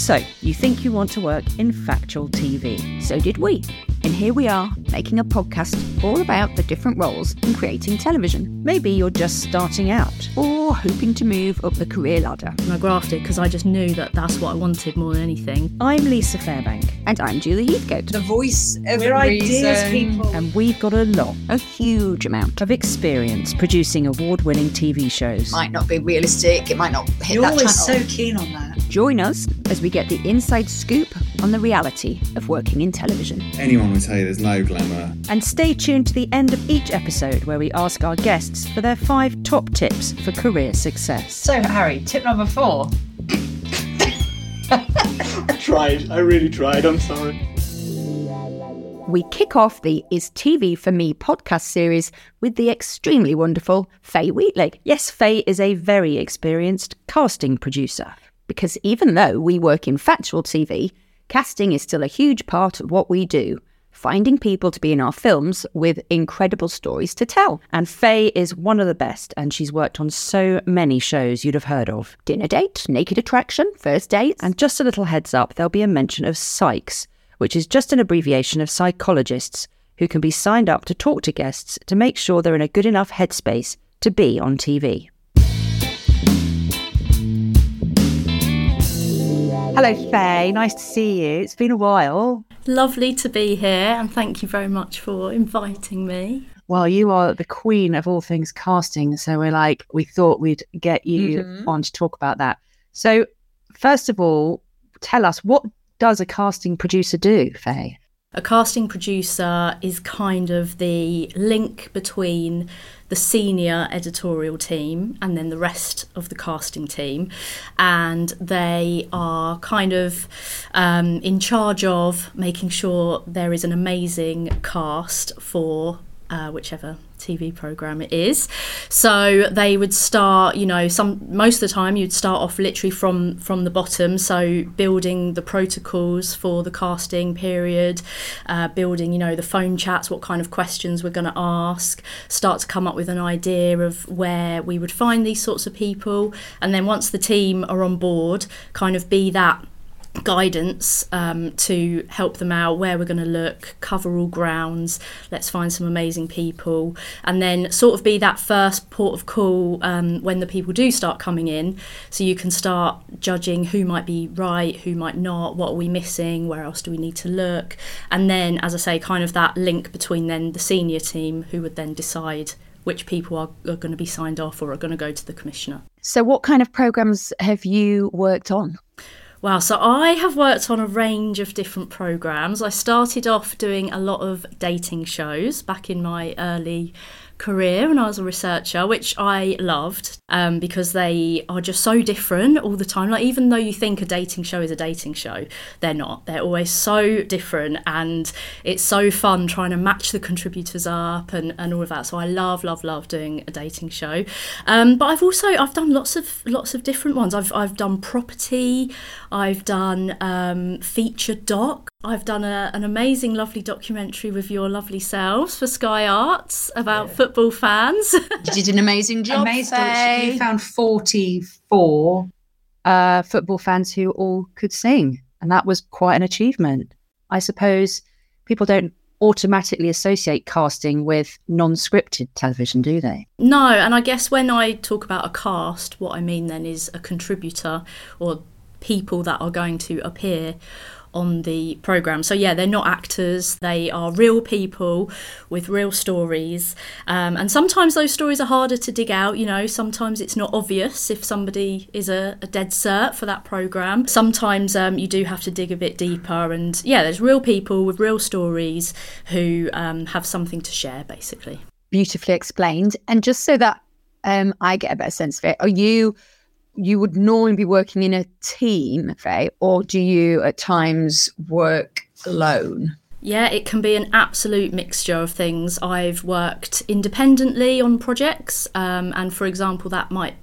So, you think you want to work in factual TV. So did we. And here we are, making a podcast all about the different roles in creating television. Maybe you're just starting out. Or hoping to move up the career ladder. And I grafted because I just knew that that's what I wanted more than anything. I'm Lisa Fairbank. And I'm Julie Heathcote. The voice of We're ideas people. And we've got a lot A huge amount. of experience producing award winning TV shows. Might not be realistic. It might not hit You're that always channel. so keen on that. Join us as we get the inside scoop on the reality of working in television. Anyone would tell you there's no glamour. And stay tuned to the end of each episode where we ask our guests for their five top tips for career success. So, Harry, tip number four. I tried. I really tried. I'm sorry. We kick off the Is TV for Me podcast series with the extremely wonderful Faaye Wheatley. Yes, Faaye is a very experienced casting producer. Because even though we work in factual TV, casting is still a huge part of what we do. Finding people to be in our films with incredible stories to tell. And Faaye is one of the best, and she's worked on so many shows you'd have heard of. Dinner date, naked attraction, first dates, And just a little heads up, there'll be a mention of psychs, which is just an abbreviation of psychologists who can be signed up to talk to guests to make sure they're in a good enough headspace to be on TV. Hello, Faaye. Nice to see you. It's been a while. Lovely to be here, and thank you very much for inviting me. Well, you are the queen of all things casting, so we're like, we thought we'd get you mm-hmm. on to talk about that. So, first of all, tell us what does a casting producer do, Faaye? A casting producer is kind of the link between the senior editorial team and then the rest of the casting team. And they are kind of um, in charge of making sure there is an amazing cast for uh, whichever TV program it is. So they would start, you know, some most of the time you'd start off literally from from the bottom. So building the protocols for the casting period, uh, building, you know, the phone chats, what kind of questions we're going to ask, start to come up with an idea of where we would find these sorts of people, and then once the team are on board, kind of be that guidance um, to help them out where we're going to look cover all grounds let's find some amazing people and then sort of be that first port of call um, when the people do start coming in so you can start judging who might be right who might not what are we missing where else do we need to look and then as i say kind of that link between then the senior team who would then decide which people are, are going to be signed off or are going to go to the commissioner So, what kind of programs have you worked on? Wow, so I have worked on a range of different programs. I started off doing a lot of dating shows back in my early career when I was a researcher, which I loved um, because they are just so different all the time. Like, even though you think a dating show is a dating show, they're not. They're always so different, and it's so fun trying to match the contributors up and, and all of that. So I love, love, love doing a dating show. Um, but I've also I've done lots of lots of different ones. I've I've done property, I've done um, feature doc. I've done a, an amazing, lovely documentary with your lovely selves for Sky Arts about football fans. You did an amazing job. Amazing. You found 44. uh, football fans who all could sing, and that was quite an achievement. I suppose people don't automatically associate casting with non-scripted television, do they? No, and I guess when I talk about a cast, what I mean then is a contributor or people that are going to appear on the program. So yeah, they're not actors; they are real people with real stories. Um, and sometimes those stories are harder to dig out. You know, sometimes it's not obvious if somebody is a, a dead cert for that program. Sometimes um, you do have to dig a bit deeper. And yeah, there's real people with real stories who um, have something to share, basically. Beautifully explained. And just so that um, I get a better sense of it, are you you would normally be working in a team, Faaye, or do you at times work alone? Yeah, it can be an absolute mixture of things. I've worked independently on projects, um, and for example, that might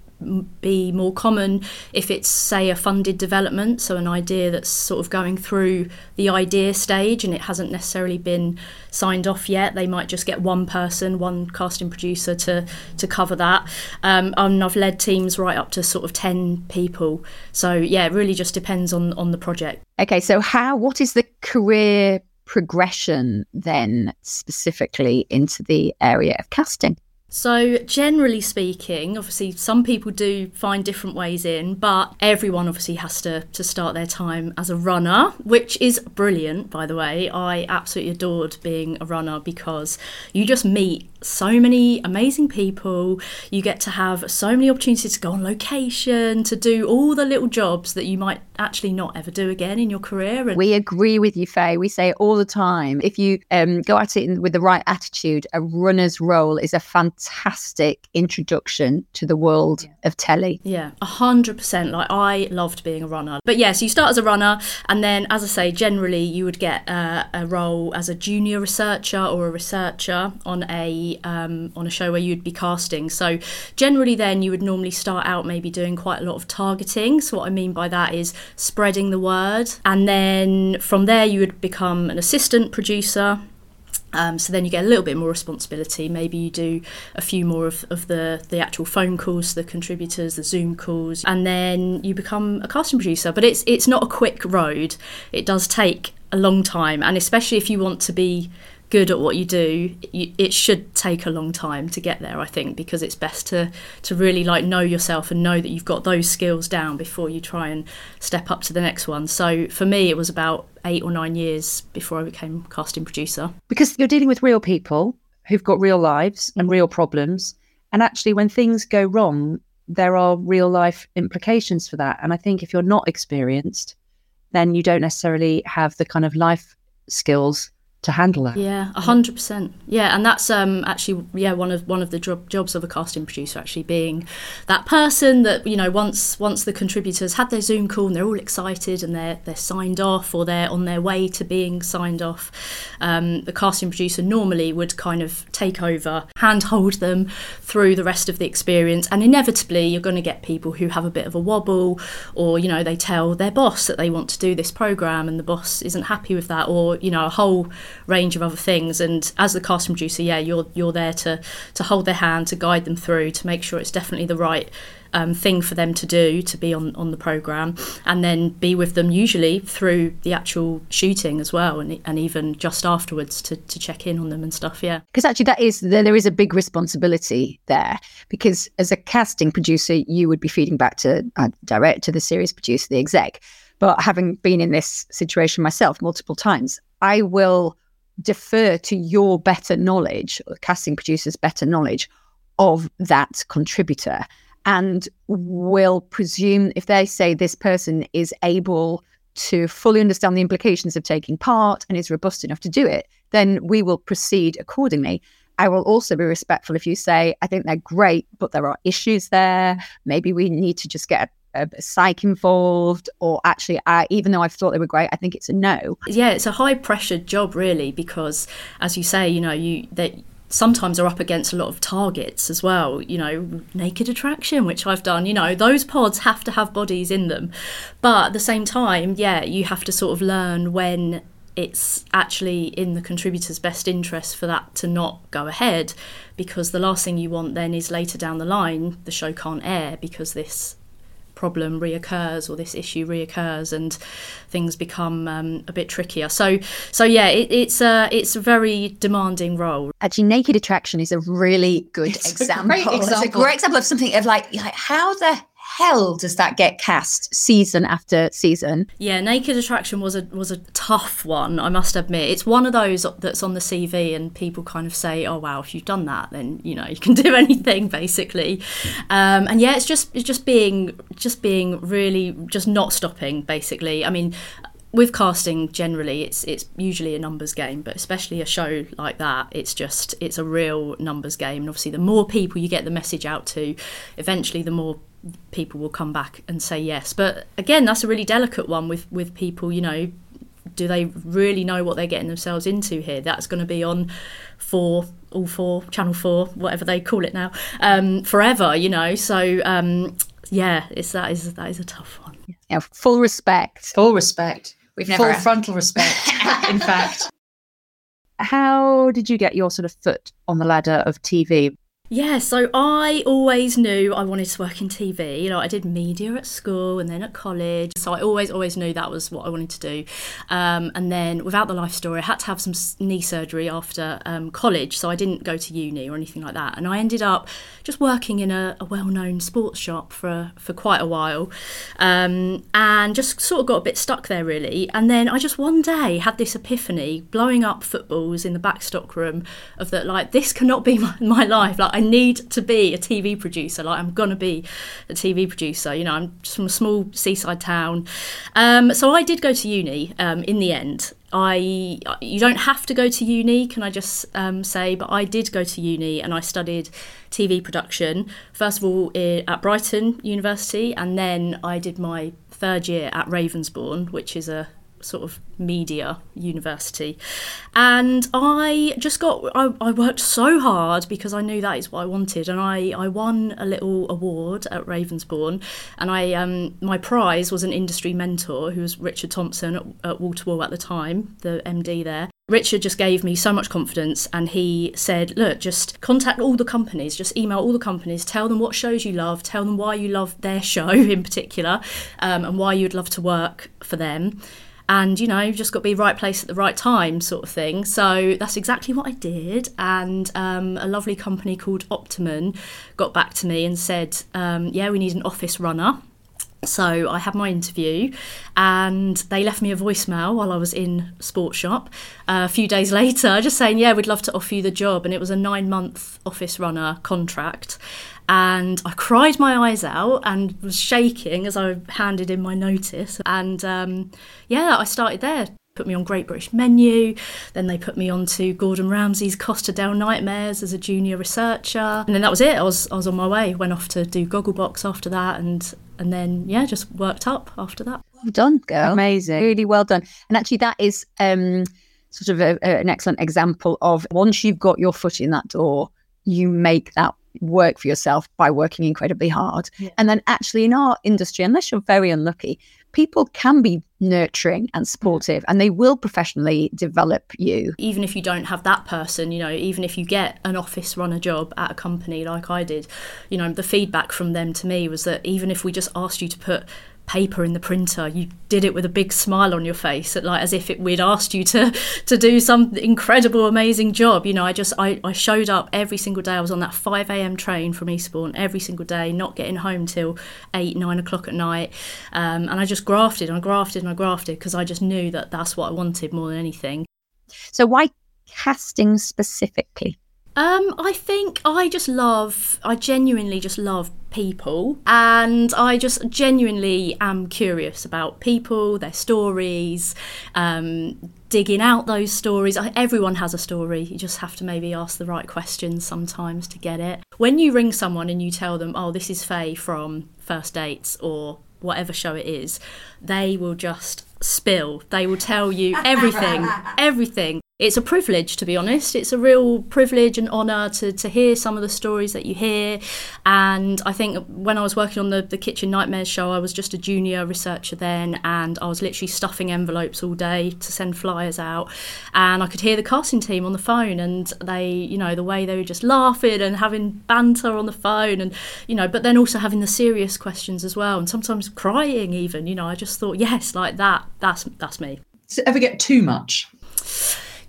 be more common if it's, say, a funded development, so an idea that's sort of going through the idea stage and it hasn't necessarily been signed off yet. They might just get one person, one casting producer to to cover that. Um, and I've led teams right up to sort of ten people. So yeah, it really just depends on on the project. Okay, so how? What is the career progression then, specifically into the area of casting? So, generally speaking, obviously, some people do find different ways in, but everyone obviously has to, to start their time as a runner, which is brilliant, by the way. I absolutely adored being a runner because you just meet so many amazing people. You get to have so many opportunities to go on location, to do all the little jobs that you might actually not ever do again in your career. And We agree with you, Faaye. We say it all the time. If you um, go at it with the right attitude, a runner's role is a fantastic introduction to the world of telly. Yeah, a hundred percent. Like I loved being a runner, but yes, you start as a runner, and then, as I say, generally you would get uh, a role as a junior researcher or a researcher on a um, on a show where you'd be casting. So generally, then you would normally start out maybe doing quite a lot of targeting. So what I mean by that is spreading the word, and then from there you would become an assistant producer. Um, so then you get a little bit more responsibility. Maybe you do a few more of, of the, the actual phone calls, the contributors, the Zoom calls, and then you become a casting producer. But it's it's not a quick road. It does take a long time, and especially if you want to be good at what you do, you, it should take a long time to get there. I think because it's best to to really like know yourself and know that you've got those skills down before you try and step up to the next one. So for me, it was about eight or nine years before I became casting producer. because you're dealing with real people who've got real lives and mm-hmm. real problems. And actually, when things go wrong, there are real life implications for that. And I think if you're not experienced, then you don't necessarily have the kind of life skills to handle that. Yeah, hundred percent. Yeah, and that's um actually yeah one of one of the job, jobs of a casting producer actually being that person that you know once once the contributors had their Zoom call and they're all excited and they're they're signed off or they're on their way to being signed off, um, the casting producer normally would kind of take over, handhold them through the rest of the experience, and inevitably you're going to get people who have a bit of a wobble, or you know they tell their boss that they want to do this program and the boss isn't happy with that, or you know a whole range of other things. And as the casting producer, yeah, you're you're there to to hold their hand, to guide them through, to make sure it's definitely the right um, thing for them to do to be on on the program, and then be with them usually through the actual shooting as well, and and even just afterwards to to check in on them and stuff. Yeah. Because actually, that is there, is a big responsibility there. Because as a casting producer, you would be feeding back to uh, director, the series producer, the exec. But having been in this situation myself multiple times, I will defer to your better knowledge, or casting producer's better knowledge of that contributor, and will presume if they say this person is able to fully understand the implications of taking part and is robust enough to do it, then we will proceed accordingly. I will also be respectful if you say, I think they're great, but there are issues there. Maybe we need to just get a, psych involved, or actually, I, even though I've thought they were great, I think it's a no. yeah, it's a high pressured job really because, as you say, you know, you that sometimes are up against a lot of targets as well. You know, naked attraction, which I've done. You know, those pods have to have bodies in them, but at the same time, yeah, you have to sort of learn when it's actually in the contributor's best interest for that to not go ahead because the last thing you want then is later down the line the show can't air because this problem reoccurs or this issue reoccurs and things become um, a bit trickier. So so yeah it, it's a it's a very demanding role. Actually, naked attraction is a really good example. A Great It's a great example of something of like, like how the hell does that get cast season after season? Yeah, Naked Attraction was a was a tough one, I must admit. It's one of those that's on the CV and people kind of say, "Oh wow, if you've done that, then you know you can do anything basically." Um, and yeah, it's just it's just being just being really just not stopping basically. I mean, with casting generally it's it's usually a numbers game but especially a show like that it's just it's a real numbers game and obviously the more people you get the message out to eventually the more people will come back and say yes but again that's a really delicate one with with people you know do they really know what they're getting themselves into here? That's going to be on for all four, Channel 4, whatever they call it now, um, forever, you know. So, um, yeah, it's, that, is, that is a tough one. Yeah, full respect. Full respect. We've never Full frontal respect, in fact. How did you get your sort of foot on the ladder of TV? Yeah, so I always knew I wanted to work in TV. You know, I did media at school and then at college. So I always, always knew that was what I wanted to do. Um, and then without the life story, I had to have some knee surgery after um, college. So I didn't go to uni or anything like that. And I ended up just working in a, a well known sports shop for, for quite a while um, and just sort of got a bit stuck there, really. And then I just one day had this epiphany blowing up footballs in the back stock room of that, like, this cannot be my, my life. Like, I need to be a TV producer. Like, I'm to be a TV producer. You know, I'm just from a small seaside town. Um, so I did go to uni um, in the end. I you don't have to go to uni, can I just um, say? But I did go to uni and I studied TV production. First of all at Brighton University, and then I did my third year at Ravensbourne, which is a sort of media university. And i just got I, I worked so hard because i knew that is what i wanted. And i i won a little award at ravensbourne. And i um my prize was an industry mentor who was richard thompson at, at wall wall at the time the md there. Richard just gave me so much confidence and he said, Look, just contact all the companies, just email all the companies, tell them what shows you love, tell them why you love their show in particular, um, and why you'd love to work for them and you know you've just got to be right place at the right time sort of thing. So that's exactly what i did and um, a lovely company called Optomen got back to me and said um, yeah we need an office runner so I had my interview, and they left me a voicemail while I was in sports shop. Uh, a few days later, just saying, "Yeah, we'd love to offer you the job," and it was a nine-month office runner contract. And I cried my eyes out and was shaking as I handed in my notice. And um, yeah, I started there. Put me on Great British Menu. Then they put me on to Gordon Ramsay's Costa del Nightmares as a junior researcher. And then that was it. I was I was on my way. Went off to do Gogglebox after that, and and then yeah, just worked up after that. Well done, girl. Amazing. Really well done. And actually, that is um, sort of a, a- an excellent example of once you've got your foot in that door, you make that work for yourself by working incredibly hard. And then, actually, in our industry, unless you're very unlucky, people can be nurturing and supportive and they will professionally develop you. even if you don't have that person, you know, even if you get an office runner job at a company like I did, you know, the feedback from them to me was that even if we just asked you to put paper in the printer, you did it with a big smile on your face, like as if it, we'd asked you to to do some incredible, amazing job. You know, I just I, I showed up every single day. I was on that five a.m. train from Eastbourne every single day, not getting home till eight nine o'clock at night, um, and I just grafted and I grafted and I grafted because I just knew that that's what I wanted more than anything. So, why casting specifically? Um, I think I just love, I genuinely just love people, and I just genuinely am curious about people, their stories, um, digging out those stories. Everyone has a story. You just have to maybe ask the right questions sometimes to get it. When you ring someone and you tell them, "Oh, this is Faaye from First Dates," or whatever show it is, they will just spill. They will tell you everything, everything. It's a privilege, to be honest. It's a real privilege and honour to, to hear some of the stories that you hear. And I think when I was working on the, the Kitchen Nightmares show, I was just a junior researcher then, and I was literally stuffing envelopes all day to send flyers out. And I could hear the casting team on the phone, and they, you know, the way they were just laughing and having banter on the phone, and, you know, but then also having the serious questions as well, and sometimes crying even. You know, I just thought, yes, like that, that's, that's me. Does it ever get too much?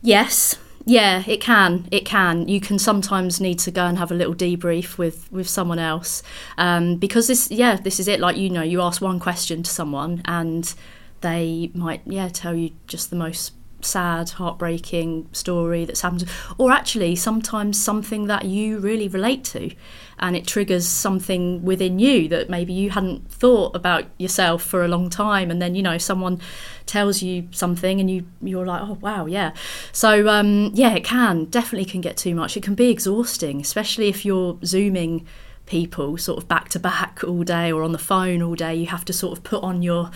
Yes. Yeah, it can. It can. You can sometimes need to go and have a little debrief with with someone else, um, because this. Yeah, this is it. Like you know, you ask one question to someone, and they might yeah tell you just the most sad, heartbreaking story that's happened, or actually sometimes something that you really relate to, and it triggers something within you that maybe you hadn't thought about yourself for a long time, and then you know someone tells you something and you you're like oh wow yeah. So um yeah it can definitely can get too much. It can be exhausting especially if you're zooming people sort of back to back all day or on the phone all day. You have to sort of put on your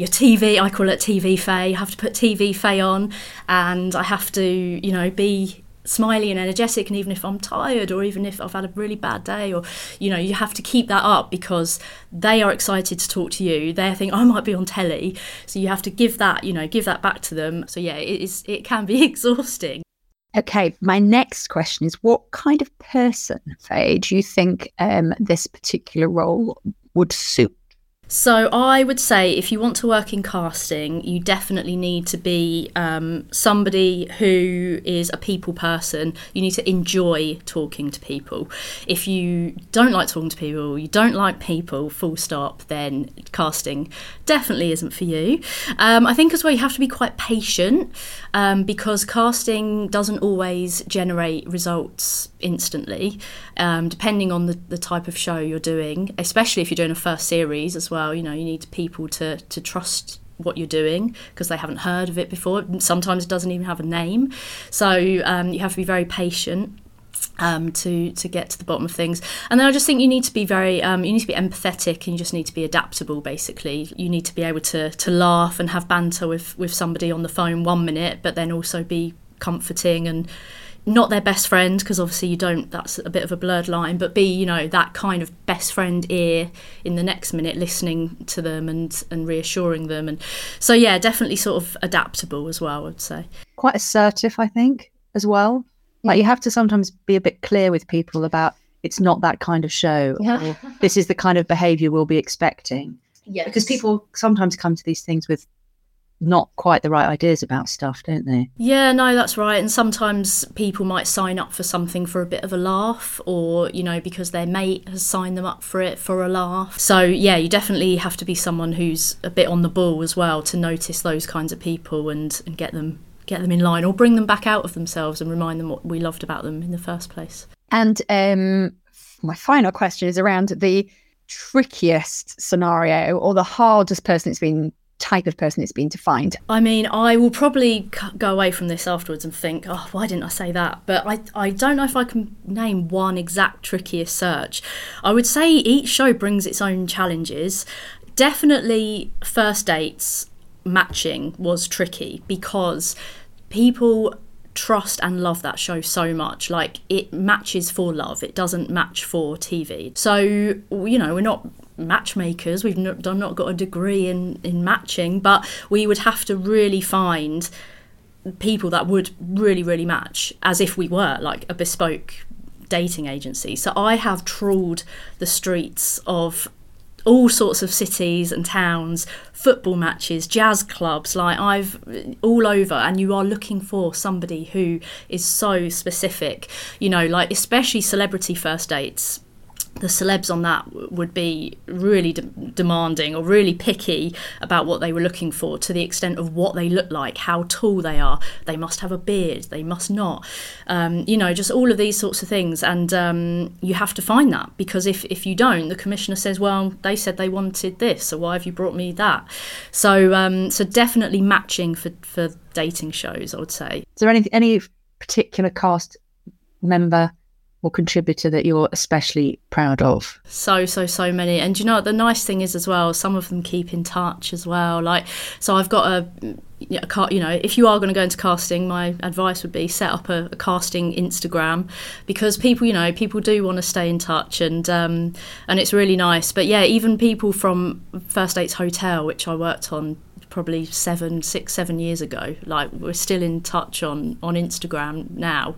your TV. I call it TV Faaye. You have to put TV Faaye on, and I have to, you know, be smiley and energetic and even if I'm tired or even if I've had a really bad day or you know you have to keep that up because they are excited to talk to you they think I might be on telly so you have to give that you know give that back to them so yeah it is it can be exhausting Okay, my next question is what kind of person, Faaye, do you think um, this particular role would suit? So I would say if you want to work in casting, you definitely need to be um, somebody who is a people person. You need to enjoy talking to people. If you don't like talking to people, you don't like people, full stop, then casting definitely isn't for you. Um, I think as well you have to be quite patient um, because casting doesn't always generate results instantly, um, depending on the, the type of show you're doing, especially if you're doing a first series as well. You know, you need people to, to trust what you're doing because they haven't heard of it before. Sometimes it doesn't even have a name. So um, you have to be very patient. Um, to to get to the bottom of things, and then I just think you need to be very um, you need to be empathetic and you just need to be adaptable. Basically, you need to be able to to laugh and have banter with with somebody on the phone one minute, but then also be comforting and not their best friend because obviously you don't that's a bit of a blurred line but be you know that kind of best friend ear in the next minute listening to them and and reassuring them and so yeah definitely sort of adaptable as well i'd say Quite assertive, I think, as well. Like you have to sometimes be a bit clear with people about it's not that kind of show. Or this is the kind of behaviour we'll be expecting. yeah Because people sometimes come to these things with not quite the right ideas about stuff, don't they? Yeah, no, that's right. And sometimes people might sign up for something for a bit of a laugh or, you know, because their mate has signed them up for it for a laugh. So, yeah, you definitely have to be someone who's a bit on the ball as well to notice those kinds of people and, and get them get them in line or bring them back out of themselves and remind them what we loved about them in the first place. And um, my final question is around the trickiest scenario or the hardest person it's been type of person it's been defined. I mean, I will probably go away from this afterwards and think, oh, why didn't I say that? But I, I don't know if I can name one exact trickiest search. I would say each show brings its own challenges. Definitely, first dates matching was tricky because people trust and love that show so much. Like it matches for love, it doesn't match for TV. So, you know, we're not matchmakers, we've not, not got a degree in, in matching, but we would have to really find people that would really, really match as if we were like a bespoke dating agency. So I have trawled the streets of all sorts of cities and towns, football matches, jazz clubs, like I've all over, and you are looking for somebody who is so specific, you know, like especially celebrity first dates. The celebs on that would be really de- demanding or really picky about what they were looking for to the extent of what they look like, how tall they are. They must have a beard, they must not. Um, you know, just all of these sorts of things. And um, you have to find that because if, if you don't, the commissioner says, well, they said they wanted this, so why have you brought me that? So, um, so definitely matching for, for dating shows, I would say. Is there any any particular cast member or contributor that you're especially proud of? so so so many. And you know the nice thing is as well some of them keep in touch as well. Like so i've got a, you know if you are going to go into casting my advice would be set up a, a casting instagram because people you know people do want to stay in touch and um and it's really nice. But yeah even people from first dates hotel which i worked on probably seven six seven years ago. Like we're still in touch on on instagram now.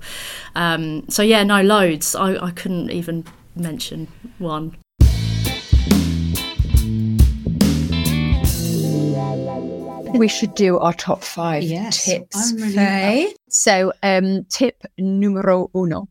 Um so yeah no loads. I, I couldn't even mention one. We should do our top five Yes, tips. I'm really So, um, tip numero uno.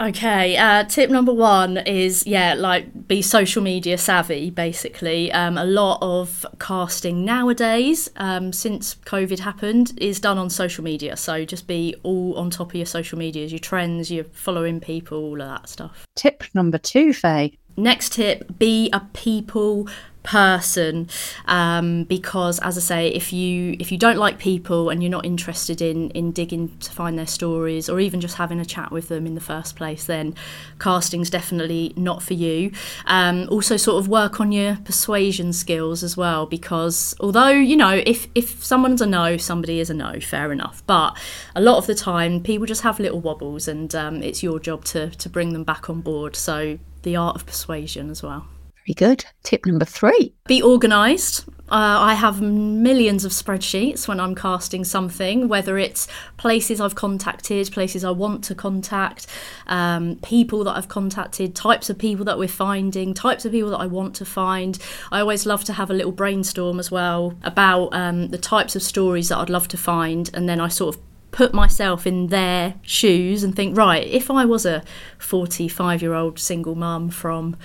Okay, uh, tip number one is yeah, like be social media savvy. Basically, um, a lot of casting nowadays, um, since COVID happened, is done on social media. So just be all on top of your social medias, your trends, your following people, all of that stuff. Tip number two, Faaye. Next tip: be a people person um, because as I say if you if you don't like people and you're not interested in in digging to find their stories or even just having a chat with them in the first place then casting's definitely not for you. Um, also sort of work on your persuasion skills as well because although you know if if someone's a no somebody is a no fair enough. But a lot of the time people just have little wobbles and um, it's your job to to bring them back on board. So the art of persuasion as well Very good. Tip number three. be organised. Uh, I have millions of spreadsheets when I'm casting something, whether it's places I've contacted, places I want to contact, um, people that I've contacted, types of people that we're finding, types of people that I want to find. I always love to have a little brainstorm as well about um, the types of stories that I'd love to find, and then I sort of put myself in their shoes and think, right, if I was a 45 year old single mum from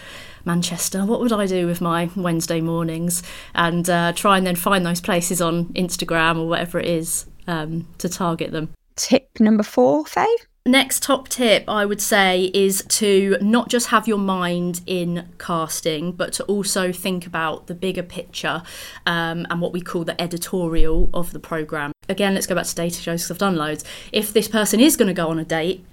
Manchester, what would I do with my Wednesday mornings? And uh, try and then find those places on Instagram or whatever it is um, to target them. Tip number four, Faaye. Next top tip I would say is to not just have your mind in casting, but to also think about the bigger picture um, and what we call the editorial of the program. Again, let's go back to data shows because I've done loads. If this person is going to go on a date,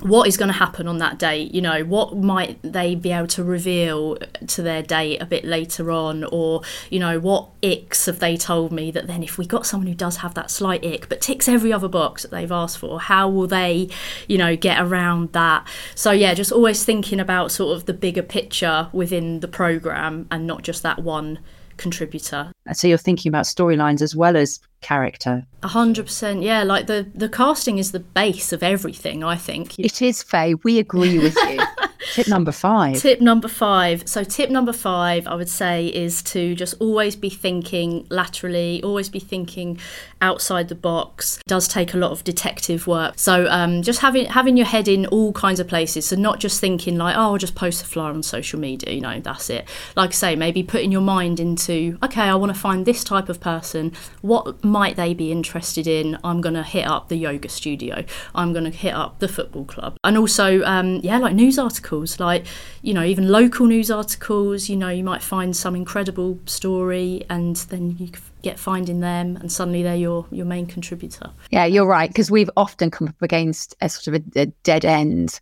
what is going to happen on that date you know what might they be able to reveal to their date a bit later on? Or you know what icks have they told me that then if we got someone who does have that slight ick but ticks every other box that they've asked for how will they you know get around that? So yeah just always thinking about sort of the bigger picture within the program and not just that one contributor uh, So you're thinking about storylines as well as character. a hundred percent yeah like the the casting is the base of everything i think It is Faaye. We agree with you. Tip number five. Tip number five. So, tip number five, I would say, is to just always be thinking laterally, always be thinking outside the box. It does take a lot of detective work. So, um, just having having your head in all kinds of places. So, not just thinking like, oh, I'll just post a flyer on social media. You know, that's it. Like I say, maybe putting your mind into, okay, I want to find this type of person. What might they be interested in? I'm going to hit up the yoga studio. I'm going to hit up the football club. And also, um, yeah, like news articles, like, you know, even local news articles. You know, you might find some incredible story and then you get finding them and suddenly they're your, your main contributor. Yeah, you're right. Because we've often come up against a sort of a, a dead end,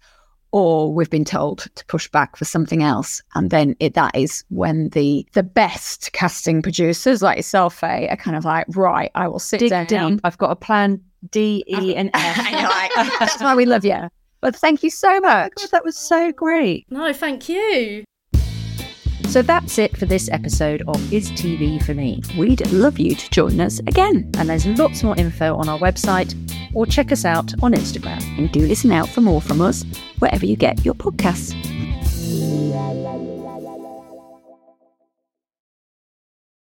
or we've been told to push back for something else, and then it, that is when the the best casting producers like yourself, Faaye, are kind of like, right, I will sit Dig down. deep. I've got a plan D, E, and F. I know. I, that's why we love you. But thank you so oh much. God, that was so great. No, thank you. So that's it for this episode of Is TV for Me? We'd love you to join us again. And there's lots more info on our website or check us out on Instagram. And do listen out for more from us wherever you get your podcasts.